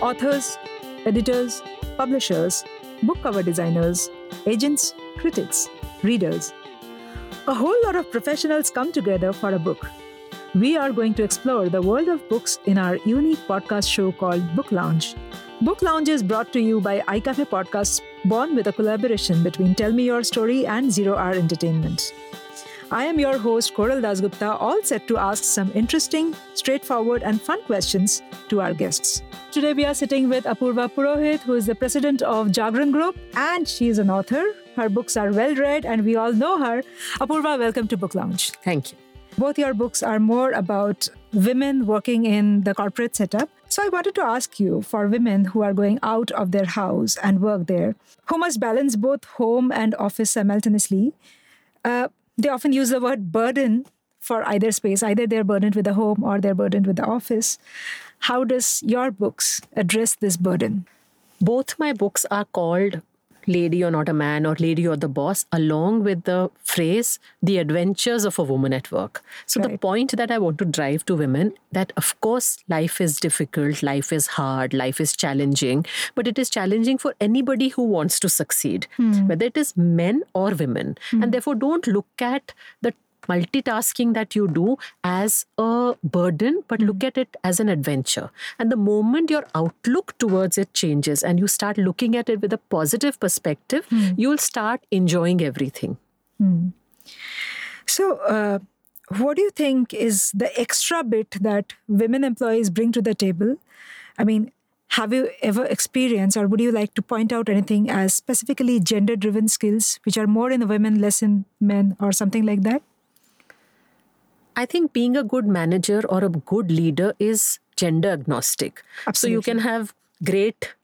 authors, editors, publishers, book cover designers, agents, critics, readers. A whole lot of professionals come together for a book. We are going to explore the world of books in our unique podcast show called Book Lounge. Book Lounge is brought to you by iCafe Podcasts, born with a collaboration between Tell Me Your Story and Zero Hour Entertainment. I am your host, Koral Dasgupta, all set to ask some interesting, straightforward, and fun questions to our guests. Today, we are sitting with Apurva Purohit, who is the president of Jagran Group, and she is an author. Her books are well read, and we all know her. Apurva, welcome to Book Lounge. Thank you. Both your books are more about women working in the corporate setup. So, I wanted to ask you for women who are going out of their house and work there, who must balance both home and office simultaneously. Uh, they often use the word burden for either space. Either they're burdened with the home or they're burdened with the office. How does your books address this burden? Both my books are called Lady You're Not a Man or Lady You're the Boss, along with the phrase The Adventures of a Woman at Work. So, right. the point that I want to drive to women that, of course, life is difficult, life is hard, life is challenging, but it is challenging for anybody who wants to succeed, hmm. whether it is men or women. Hmm. And therefore, don't look at the multitasking that you do as a burden, but look at it as an adventure. And the moment your outlook towards it changes and you start looking at it with a positive perspective, mm. you'll start enjoying everything. Mm. So, uh, what do you think is the extra bit that women employees bring to the table? I mean, have you ever experienced, or would you like to point out anything as specifically gender driven skills, which are more in the women, less in men, or something like that? I think being a good manager or a good leader is gender agnostic. Absolutely. So you can have great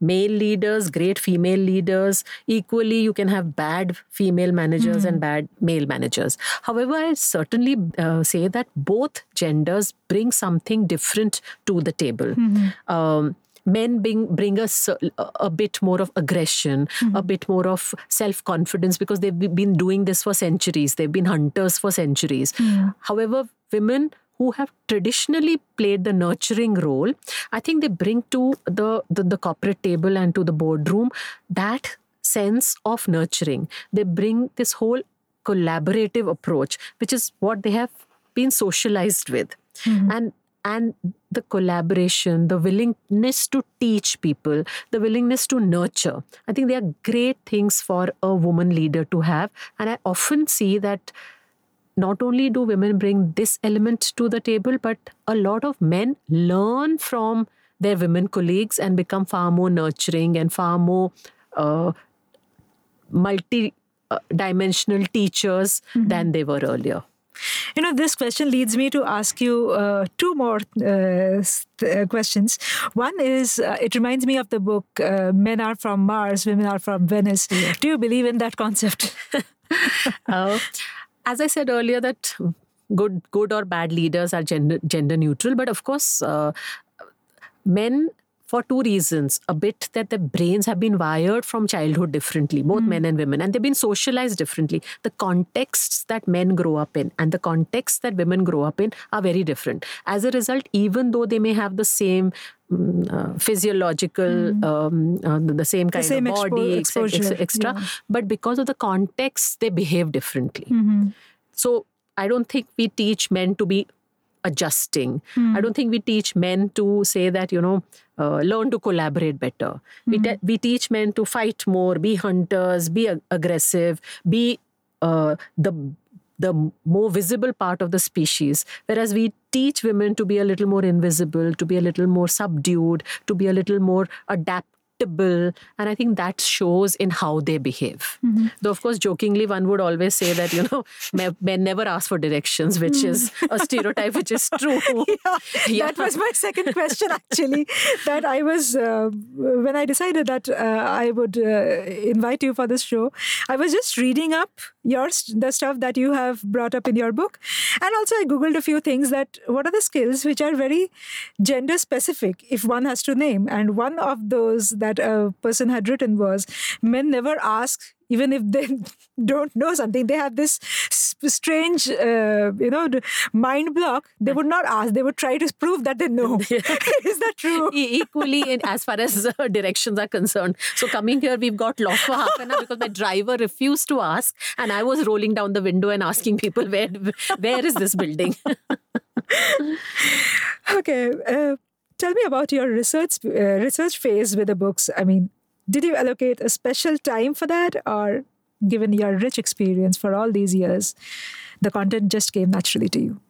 male leaders, great female leaders. Equally, you can have bad female managers mm-hmm. and bad male managers. However, I certainly uh, say that both genders bring something different to the table. Mm-hmm. Um, men bring bring us a, a bit more of aggression, mm-hmm. a bit more of self confidence because they've been doing this for centuries. They've been hunters for centuries. Mm-hmm. However, women who have traditionally played the nurturing role, I think they bring to the, the, the corporate table and to the boardroom that sense of nurturing. They bring this whole collaborative approach, which is what they have been socialized with. Mm-hmm. And and the collaboration, the willingness to teach people, the willingness to nurture. I think they are great things for a woman leader to have. And I often see that not only do women bring this element to the table, but a lot of men learn from their women colleagues and become far more nurturing and far more uh, multi dimensional teachers mm-hmm. than they were earlier. You know, this question leads me to ask you uh, two more uh, uh, questions. One is uh, it reminds me of the book uh, Men Are From Mars, Women Are From Venus. Yeah. Do you believe in that concept? Oh, as I said earlier, that good, good or bad leaders are gender, gender neutral, but of course, uh, men for two reasons. A bit that their brains have been wired from childhood differently, both mm. men and women, and they've been socialized differently. The contexts that men grow up in and the contexts that women grow up in are very different. As a result, even though they may have the same mm, uh, physiological, mm. um, uh, the same kind the same of body, exposure, extra, yeah. but because of the context, they behave differently. Mm-hmm. So I don't think we teach men to be adjusting. Mm. I don't think we teach men to say that, you know, uh, learn to collaborate better. Mm. We, te- we teach men to fight more, be hunters, be ag- aggressive, be uh, the the more visible part of the species whereas we teach women to be a little more invisible to be a little more subdued to be a little more adapt and I think that shows in how they behave. Mm-hmm. Though, of course, jokingly, one would always say that, you know, men never ask for directions, which mm. is a stereotype which is true. yeah, yeah. That was my second question, actually. that I was, uh, when I decided that uh, I would uh, invite you for this show, I was just reading up your the stuff that you have brought up in your book. And also, I Googled a few things that what are the skills which are very gender specific, if one has to name. And one of those that a person had written was men never ask even if they don't know something, they have this strange, uh, you know, mind block. They would not ask. They would try to prove that they know. Is that true? Equally, in, as far as uh, directions are concerned. So coming here, we've got lost for half an hour because my driver refused to ask, and I was rolling down the window and asking people where where is this building. okay. Uh, tell me about your research uh, research phase with the books. I mean, did you allocate a special time for that, or given your rich experience for all these years, the content just came naturally to you?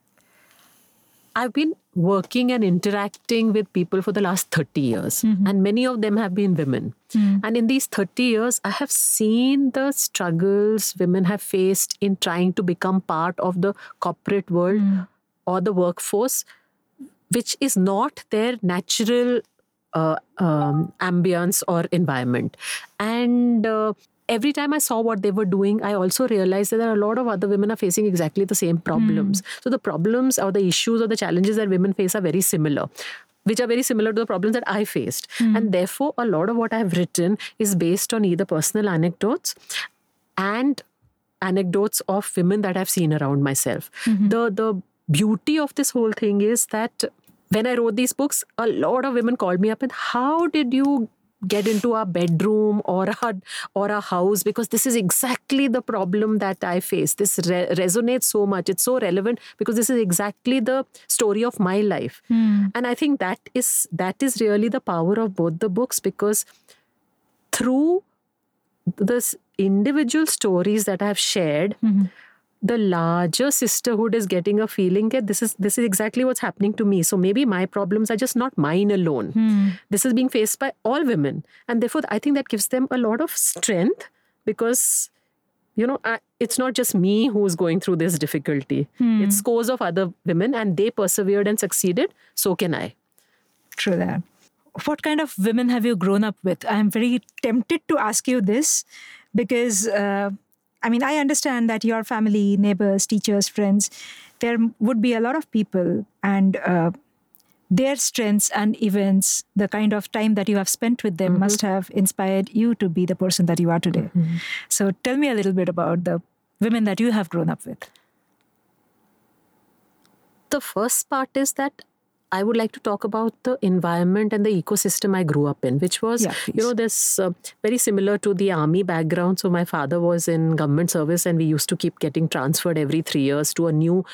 I've been working and interacting with people for the last 30 years, mm-hmm. and many of them have been women. Mm. And in these 30 years, I have seen the struggles women have faced in trying to become part of the corporate world mm. or the workforce, which is not their natural uh, um, ambience or environment. And uh, every time I saw what they were doing, I also realized that a lot of other women are facing exactly the same problems. Mm. So the problems or the issues or the challenges that women face are very similar which are very similar to the problems that I faced. Mm. And therefore, a lot of what I've written is based on either personal anecdotes and anecdotes of women that I've seen around myself. Mm-hmm. The the beauty of this whole thing is that when I wrote these books, a lot of women called me up and how did you get into our bedroom or our or our house because this is exactly the problem that I face. This re- resonates so much. It's so relevant because this is exactly the story of my life. Mm. And I think that is that is really the power of both the books because through this individual stories that I've shared, mm-hmm the larger sisterhood is getting a feeling that this is this is exactly what's happening to me. So maybe my problems are just not mine alone. Hmm. this is being faced by all women. And therefore i think that gives them a lot of strength because you know I, it's not just me who's going through this difficulty. Hmm. it's scores of other women and they persevered and succeeded. So can i. True that. What kind of women have you grown up with? I'm very tempted to ask you this because uh, I mean, I understand that your family, neighbors, teachers, friends, there would be a lot of people and uh, their strengths and events, the kind of time that you have spent with them mm-hmm. must have inspired you to be the person that you are today. Mm-hmm. So tell me a little bit about the women that you have grown up with. The first part is that I would like to talk about the environment and the ecosystem I grew up in, which was, yeah, you know, this uh, very similar to the army background. So my father was in government service, and we used to keep getting transferred every three years to a new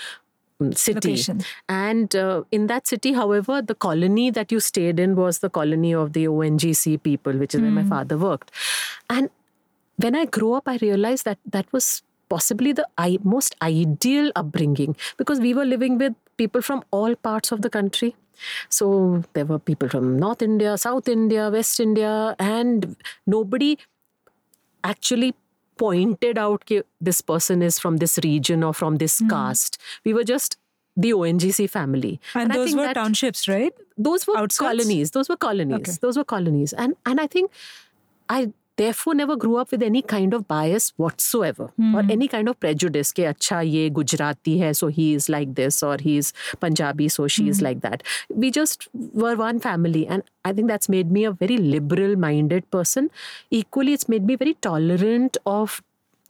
um, city. Location. And uh, in that city, however, the colony that you stayed in was the colony of the ONGC people, which is mm. where my hmm. father worked. And when I grew up, I realized that that was possibly the most ideal upbringing because we were living with people from all parts of the country. So there were people from North India, South India, West India, and nobody actually pointed out that this person is from this region or from this mm. caste. We were just the ONGC family. And, and those were townships, right? Those were Outskirts? colonies. Those were colonies. Okay. Those were colonies. And and I think I therefore never grew up with any kind of bias whatsoever mm. or any kind of prejudice ke acha ye gujarati hai so he is like this or he is punjabi so she mm. is hmm. like that we just were one family and i think that's made me a very liberal minded person equally it's made me very tolerant of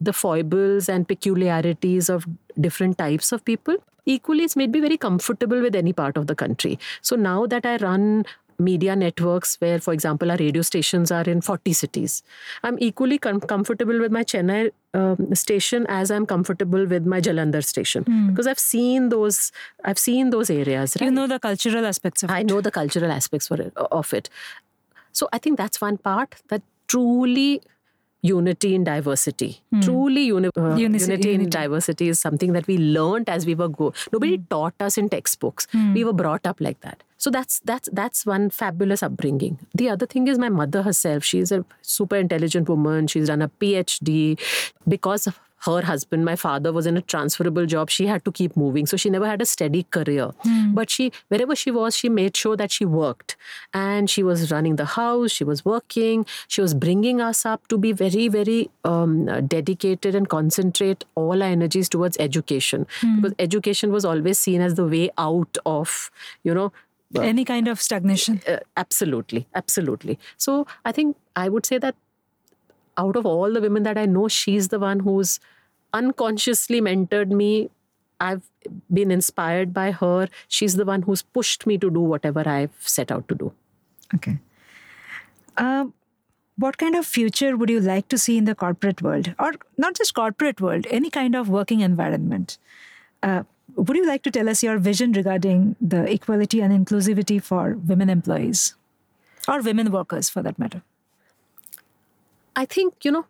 the foibles and peculiarities of different types of people equally it's made me very comfortable with any part of the country so now that i run media networks where, for example, our radio stations are in 40 cities. I'm equally com- comfortable with my Chennai um, station as I'm comfortable with my Jalandhar station mm. because I've seen those. I've seen those areas. Right? You know the cultural aspects of I it. know the cultural aspects for it, of it. So I think that's one part that truly unity in diversity. Mm. Truly uni- uh, unity, unity, in diversity is something that we learned as we were go. Nobody mm. taught us in textbooks. Mm. We were brought up like that. So that's that's that's one fabulous upbringing. The other thing is my mother herself. She's a super intelligent woman. She's done a PhD because of her husband, my father, was in a transferable job. She had to keep moving. So she never had a steady career. Mm. But she, wherever she was, she made sure that she worked. And she was running the house, she was working, she was bringing us up to be very, very um, dedicated and concentrate all our energies towards education. Mm. Because education was always seen as the way out of, you know, uh, any kind of stagnation. Uh, absolutely, absolutely. So I think I would say that out of all the women that I know, she's the one who's unconsciously mentored me. I've been inspired by her. She's the one who's pushed me to do whatever I've set out to do. Okay. Um, what kind of future would you like to see in the corporate world, or not just corporate world, any kind of working environment? Would you like to tell us your vision regarding the equality and inclusivity for women employees or women workers, for that matter? I think, you know,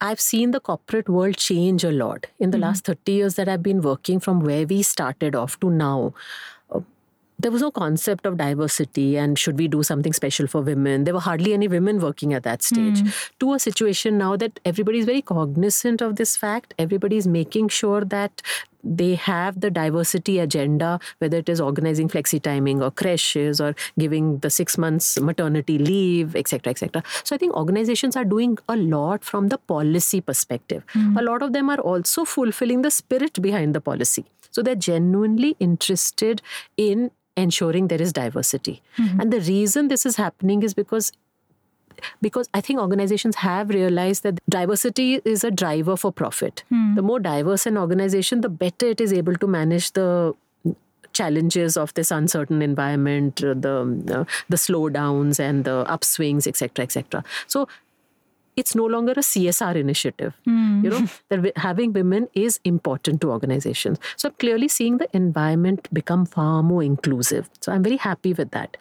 I've seen the corporate world change a lot in the mm-hmm. last 30 years that I've been working from where we started off to now. There was no concept of diversity and should we do something special for women. There were hardly any women working at that stage. Mm. To a situation now that everybody is very cognizant of this fact, everybody is making sure that they have the diversity agenda, whether it is organizing flexi timing or creches or giving the six months maternity leave, etc., etc. So I think organizations are doing a lot from the policy perspective. Mm-hmm. A lot of them are also fulfilling the spirit behind the policy. So they're genuinely interested in ensuring there is diversity. Mm-hmm. And the reason this is happening is because because I think organizations have realized that diversity is a driver for profit. Hmm. The more diverse an organization, the better it is able to manage the challenges of this uncertain environment, the the slowdowns and the upswings, etc., etc. So it's no longer a CSR initiative. Mm. You know that having women is important to organizations. So I'm clearly seeing the environment become far more inclusive. So I'm very happy with that.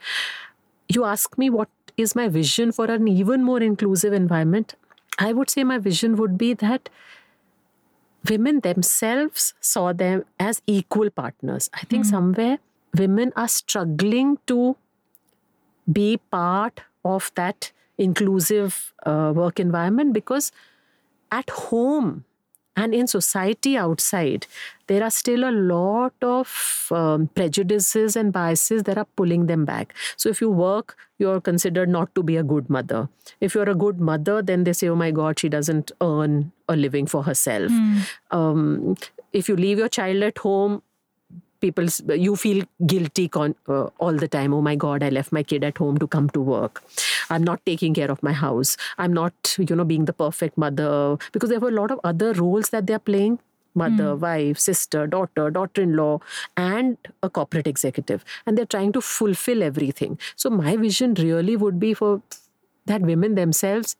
You ask me what is my vision for an even more inclusive environment, I would say my vision would be that women themselves saw them as equal partners. I think mm. somewhere women are struggling to be part of that inclusive uh, work environment because at home and in society outside, there are still a lot of um, prejudices and biases that are pulling them back. So, if you work, you're considered not to be a good mother. If you're a good mother, then they say, oh my God, she doesn't earn a living for herself. Mm. Um, if you leave your child at home, people you feel guilty con, uh, all the time. Oh my god i left my kid at home to come to work. I'm not taking care of my house. I'm not you know being the perfect mother. Because there were a lot of other roles that they're playing. Mother mm. wife sister daughter daughter-in-law and a corporate executive. And they're trying to fulfill everything. So my vision really would be for that women themselves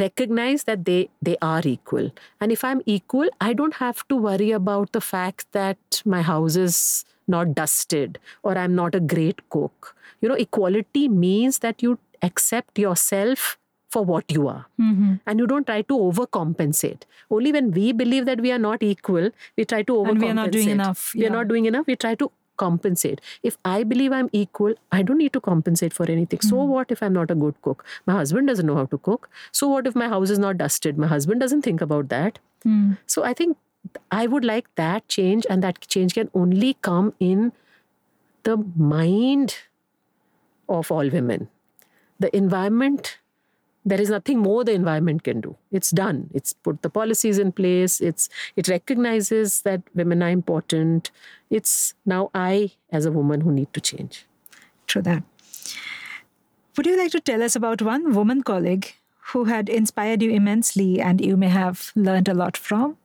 recognize that they they are equal. And if i'm equal i don't have to worry about the fact that my house is not dusted or i'm not a great cook. You know equality means that you accept yourself for what you are. Mm-hmm. and you don't try to overcompensate. Only when we believe that we are not equal we try to overcompensate and we are not doing enough yeah. we are not doing enough we try to compensate. If I believe I'm equal, I don't need to compensate for anything. Mm. So hmm. what if I'm not a good cook? My husband doesn't know how to cook. So what if my house is not dusted? My husband doesn't think about that. Mm. So I think I would like that change, and that change can only come in the mind of all women. The environment there is nothing more the environment can do. It's done. It's put the policies in place. It's it recognizes that women are important. It's now i as a woman who need to change. True that. Would you like to tell us about one woman colleague who had inspired you immensely and you may have learned a lot from?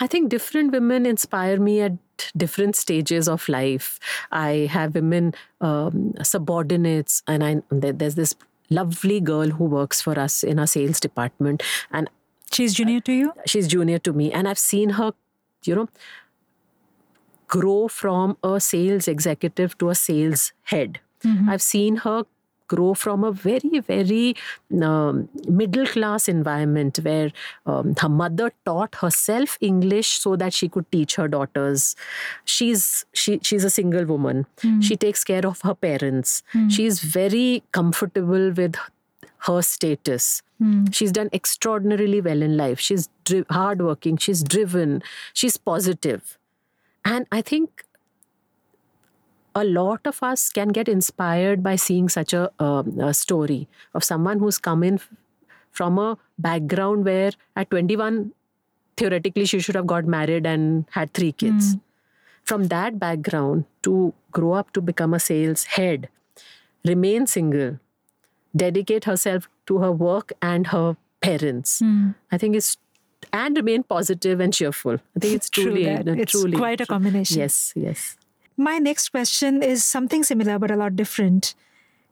I think different women inspire me at different stages of life. I have women um, subordinates, and I there's this lovely girl who works for us in our sales department, and she's junior to you. She's junior to me, and I've seen her, you know, grow from a sales executive to a sales head. Mm-hmm. I've seen her grow from a very, very um, middle class environment where um, her mother taught herself English so that she could teach her daughters. She's she she's a single woman. Mm. She takes care of her parents. Mm. She's very comfortable with her status. Mm. She's done extraordinarily well in life. She's dri- hardworking. She's driven. She's positive. And I think a lot of us can get inspired by seeing such a, a story of someone who's come in from a background where at 21 theoretically she should have got married and had three kids mm. from that background to grow up to become a sales head remain single dedicate herself to her work and her parents. Hmm. I think it's and remain positive and cheerful. I think it's True truly, that. It's truly quite a combination. Yes, yes. My next question is something similar but a lot different.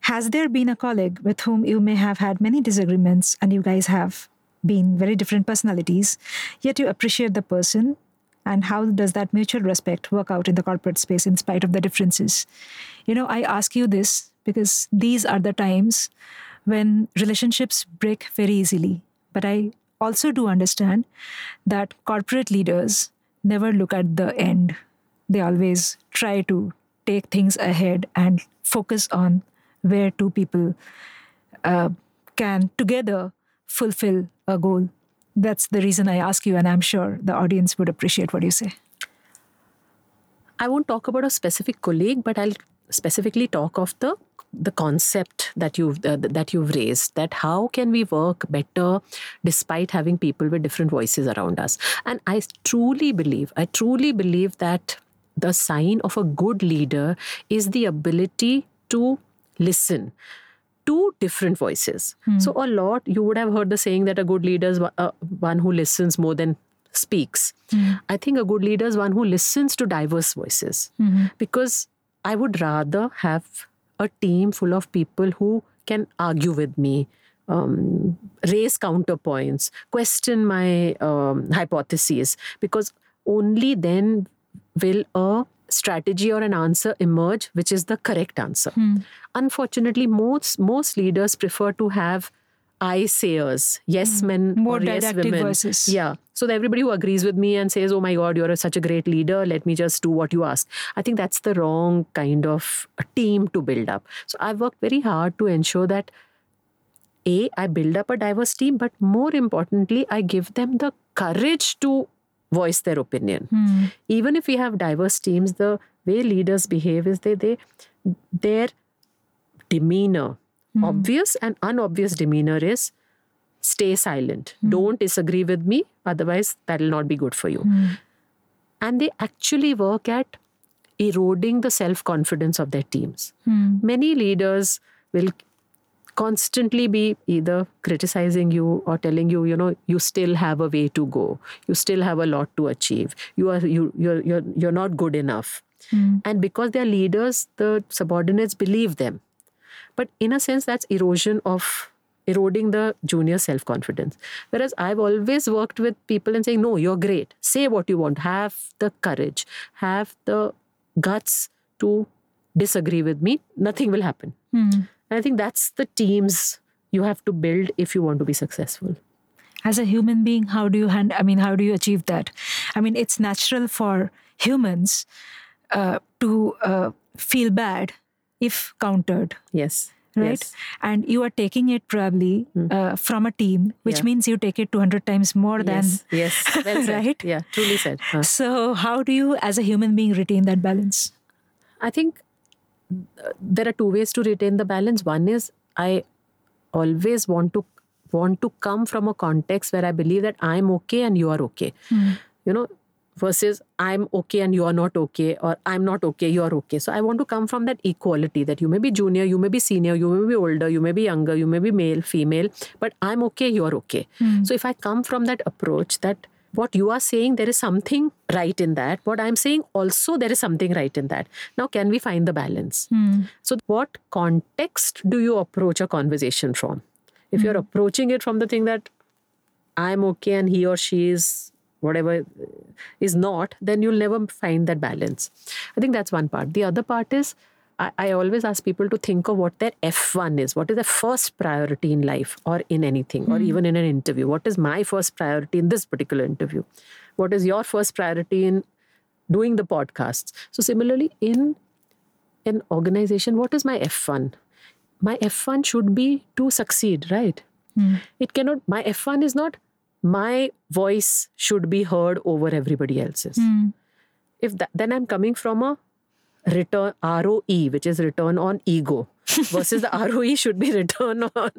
Has there been a colleague with whom you may have had many disagreements and you guys have been very different personalities, yet you appreciate the person? And how does that mutual respect work out in the corporate space in spite of the differences? You know, I ask you this because these are the times when relationships break very easily. But I also do understand that corporate leaders never look at the end. They always try to take things ahead and focus on where two people uh, can together fulfill a goal. That's the reason I ask you, and I'm sure the audience would appreciate what you say. I won't talk about a specific colleague, but I'll specifically talk of the the concept that you've uh, that you've raised that how can we work better despite having people with different voices around us and i truly believe i truly believe that the sign of a good leader is the ability to listen. To different voices. So a lot you would have heard the saying that a good leader is uh, one who listens more than speaks. I think a good leader is one who listens to diverse voices. Because i would rather have a team full of people who can argue with me, um, raise counterpoints, question my um, hypotheses, because only then will a strategy or an answer emerge which is the correct answer. Hmm. Unfortunately, most most leaders prefer to have I sayers, yes hmm. men, More or yes women. voices. Yeah. So everybody who agrees with me and says, "Oh my God, you're a, such a great leader. Let me just do what you ask." I think that's the wrong kind of a team to build up. So I've worked very hard to ensure that a I build up a diverse team, but more importantly, I give them the courage to voice their opinion. Hmm. Even if we have diverse teams, the way leaders behave is they they their demeanor, hmm. obvious and unobvious demeanor is stay silent. Hmm. Don't disagree with me, otherwise that'll not be good for you. And they actually work at eroding the self-confidence of their teams. Many leaders will constantly be either criticizing you or telling you you know you still have a way to go. You still have a lot to achieve. You are you you're you're, you're not good enough. Hmm. And because they're leaders the subordinates believe them. But in a sense that's erosion of eroding the junior self confidence whereas i've always worked with people and saying no you're great. Say what you want. Have the courage. Have the guts to disagree with me. Nothing will happen hmm. And I think that's the teams you have to build if you want to be successful. As a human being, how do you hand? I mean, how do you achieve that? I mean, it's natural for humans uh, to uh, feel bad if countered. Yes. right? Yes. And you are taking it probably uh, from a team, which Yeah. means you take it 200 times more than. Yes. Yes. Well. Right? Yeah. Truly said. Huh. So, how do you, as a human being, retain that balance? I think there are two ways to retain the balance. One is I always want to want to come from a context where I believe that I'm okay and you are okay. Hmm. You know, versus I'm okay and you are not okay, or I'm not okay, you are okay. So I want to come from that equality that you may be junior, you may be senior, you may be older, you may be younger, you may be male, female, but I'm okay, you are okay. Hmm. So if I come from that approach that what you are saying, there is something right in that. What I'm saying, also, there is something right in that. Now, can we find the balance? Hmm. So, what context do you approach a conversation from? If hmm. you're approaching it from the thing that I'm okay and he or she is whatever is not, then you'll never find that balance. I think that's one part. The other part is I, I always ask people to think of what their F1 is. What is their first priority in life or in anything or hmm. even in an interview? What is my first priority in this particular interview? What is your first priority in doing the podcasts? So, similarly, in an organization, what is my F1? My F1 should be to succeed, right? Hmm. It cannot, my F1 is not my voice should be heard over everybody else's. Hmm. If that, then I'm coming from a return ROE, which is return on ego, versus the ROE should be return on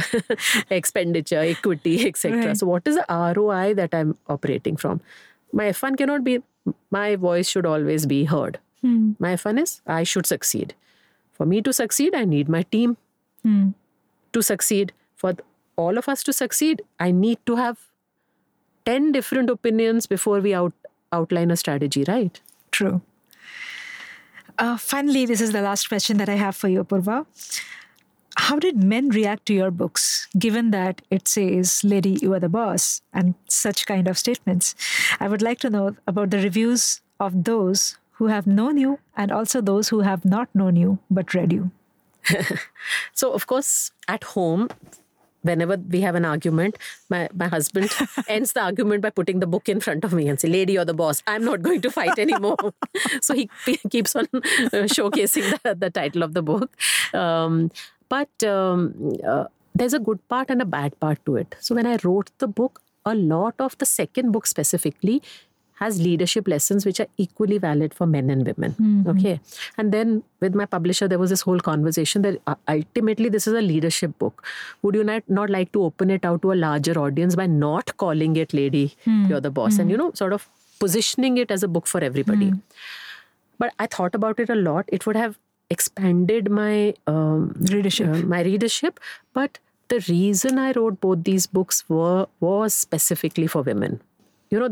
expenditure, equity, etc. Right. So, what is the ROI that I'm operating from? My F1 cannot be, my voice should always be heard. Hmm. My F1 is, I should succeed. For me to succeed, I need my team. Hmm. to succeed, for all of us to succeed, I need to have 10 different opinions before we out, outline a strategy, right? True. Uh, finally, this is the last question that I have for you, Apurva. How did men react to your books, given that it says, Lady, you are the boss, and such kind of statements? I would like to know about the reviews of those who have known you and also those who have not known you but read you. so, of course, at home, whenever we have an argument, my, my husband ends the argument by putting the book in front of me and say, Lady, you're the boss. I'm not going to fight anymore. so he keeps on uh, showcasing the, the, title of the book. Um, but um, uh, there's a good part and a bad part to it. So when I wrote the book, a lot of the second book specifically has leadership lessons which are equally valid for men and women. Mm-hmm. Okay. And then with my publisher, there was this whole conversation that uh, ultimately this is a leadership book. Would you not, not like to open it out to a larger audience by not calling it Lady, mm-hmm. You're the Boss, mm-hmm. and, you know, sort of positioning it as a book for everybody? Hmm. But I thought about it a lot. It would have expanded my um, readership. Uh, my readership. But the reason I wrote both these books were was specifically for women you know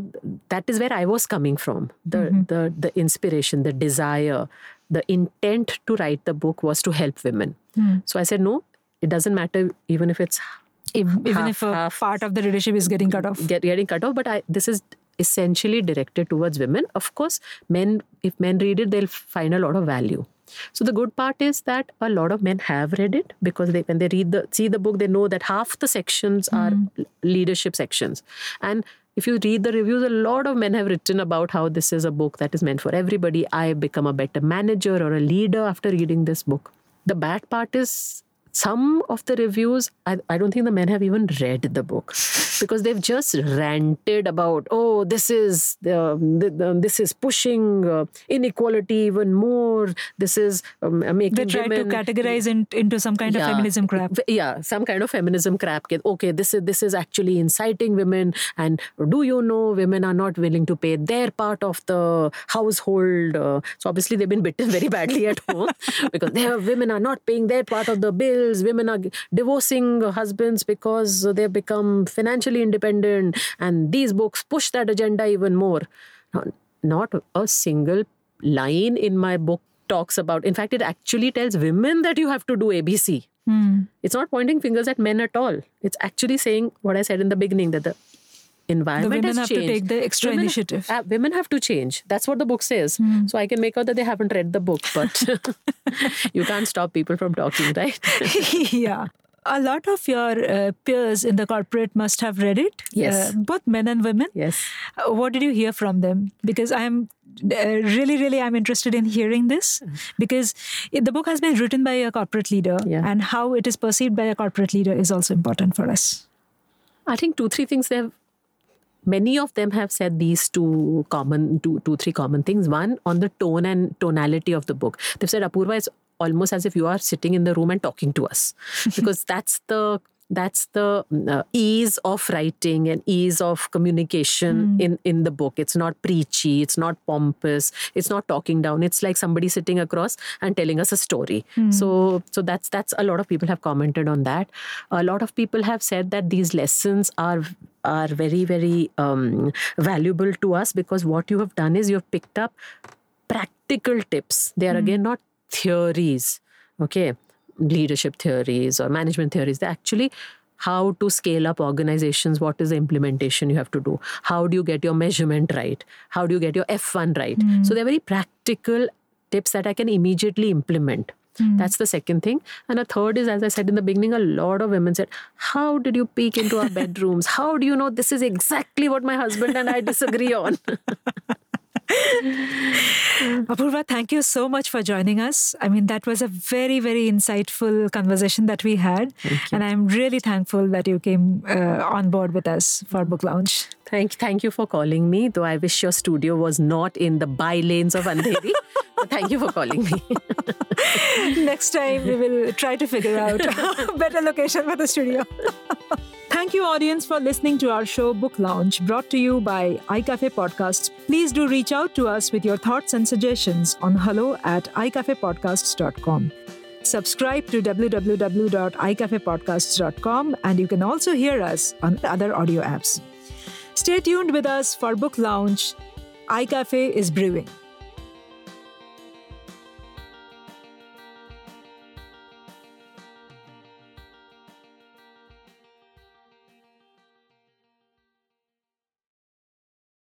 that is where i was coming from the mm-hmm. the the inspiration the desire the intent to write the book was to help women mm. so i said no it doesn't matter even if it's if, half, even if a half, part of the leadership is getting cut off get, getting cut off but I, this is essentially directed towards women of course men if men read it they'll find a lot of value so the good part is that a lot of men have read it because they when they read the see the book they know that half the sections mm. are hmm. leadership sections and if you read the reviews, a lot of men have written about how this is a book that is meant for everybody. I have become a better manager or a leader after reading this book. The bad part is some of the reviews, I, I don't think the men have even read the book because they've just ranted about, oh, this is uh, this is pushing uh, inequality even more. This is um, making they try women, to categorize in, into some kind yeah, of feminism crap. Yeah, some kind of feminism crap. Okay, this is this is actually inciting women. And do you know women are not willing to pay their part of the household? Uh, so obviously they've been bitten very badly at home because their women are not paying their part of the bill women are divorcing husbands because they've become financially independent and these books push that agenda even more. Not a single line in my book talks about in fact it actually tells women that you have to do abc mm. it's not pointing fingers at men at all. It's actually saying what i said in the beginning that the environment the women has have changed. to take the extra women, initiative. Uh, women have to change. That's what the book says. Mm. So I can make out that they haven't read the book, but you can't stop people from talking, right? yeah. A lot of your uh, peers in the corporate must have read it. Yes. Uh, both men and women. Yes. Uh, what did you hear from them? Because I'm uh, really, really, I'm interested in hearing this because it, the book has been written by a corporate leader, yeah. and how it is perceived by a corporate leader is also important for us. I think two, three things they have many of them have said these two common two two three common things. One on the tone and tonality of the book. They've said apurva is almost as if you are sitting in the room and talking to us. Because that's the that's the uh, ease of writing and ease of communication mm. in in the book. It's not preachy it's not pompous it's not talking down. It's like somebody sitting across and telling us a story. Mm. so so that's that's a lot of people have commented on that. A lot of people have said that these lessons are are very very um, valuable to us because what you have done is you have picked up practical tips they are mm. again not theories okay leadership theories or management theories. They actually how to scale up organizations what is the implementation you have to do how do you get your measurement right how do you get your f1 right mm. so they're very practical tips that i can immediately implement mm. that's the second thing. And a third is as i said in the beginning a lot of women said how did you peek into our bedrooms? How do you know this is exactly what my husband and i disagree on Apurva, thank you so much for joining us. I mean, that was a very, very insightful conversation that we had. And I'm really thankful that you came uh, on board with us for Book Lounge. Thank, thank you for calling me, though I wish your studio was not in the by lanes of Andheri. thank you for calling me. Next time, we will try to figure out a better location for the studio. Thank you, audience, for listening to our show Book Lounge, brought to you by iCafe Podcasts. Please do reach out to us with your thoughts and suggestions on hello at icafepodcasts.com. Subscribe to www.icafepodcasts.com, and you can also hear us on other audio apps. Stay tuned with us for Book Lounge. iCafe is brewing.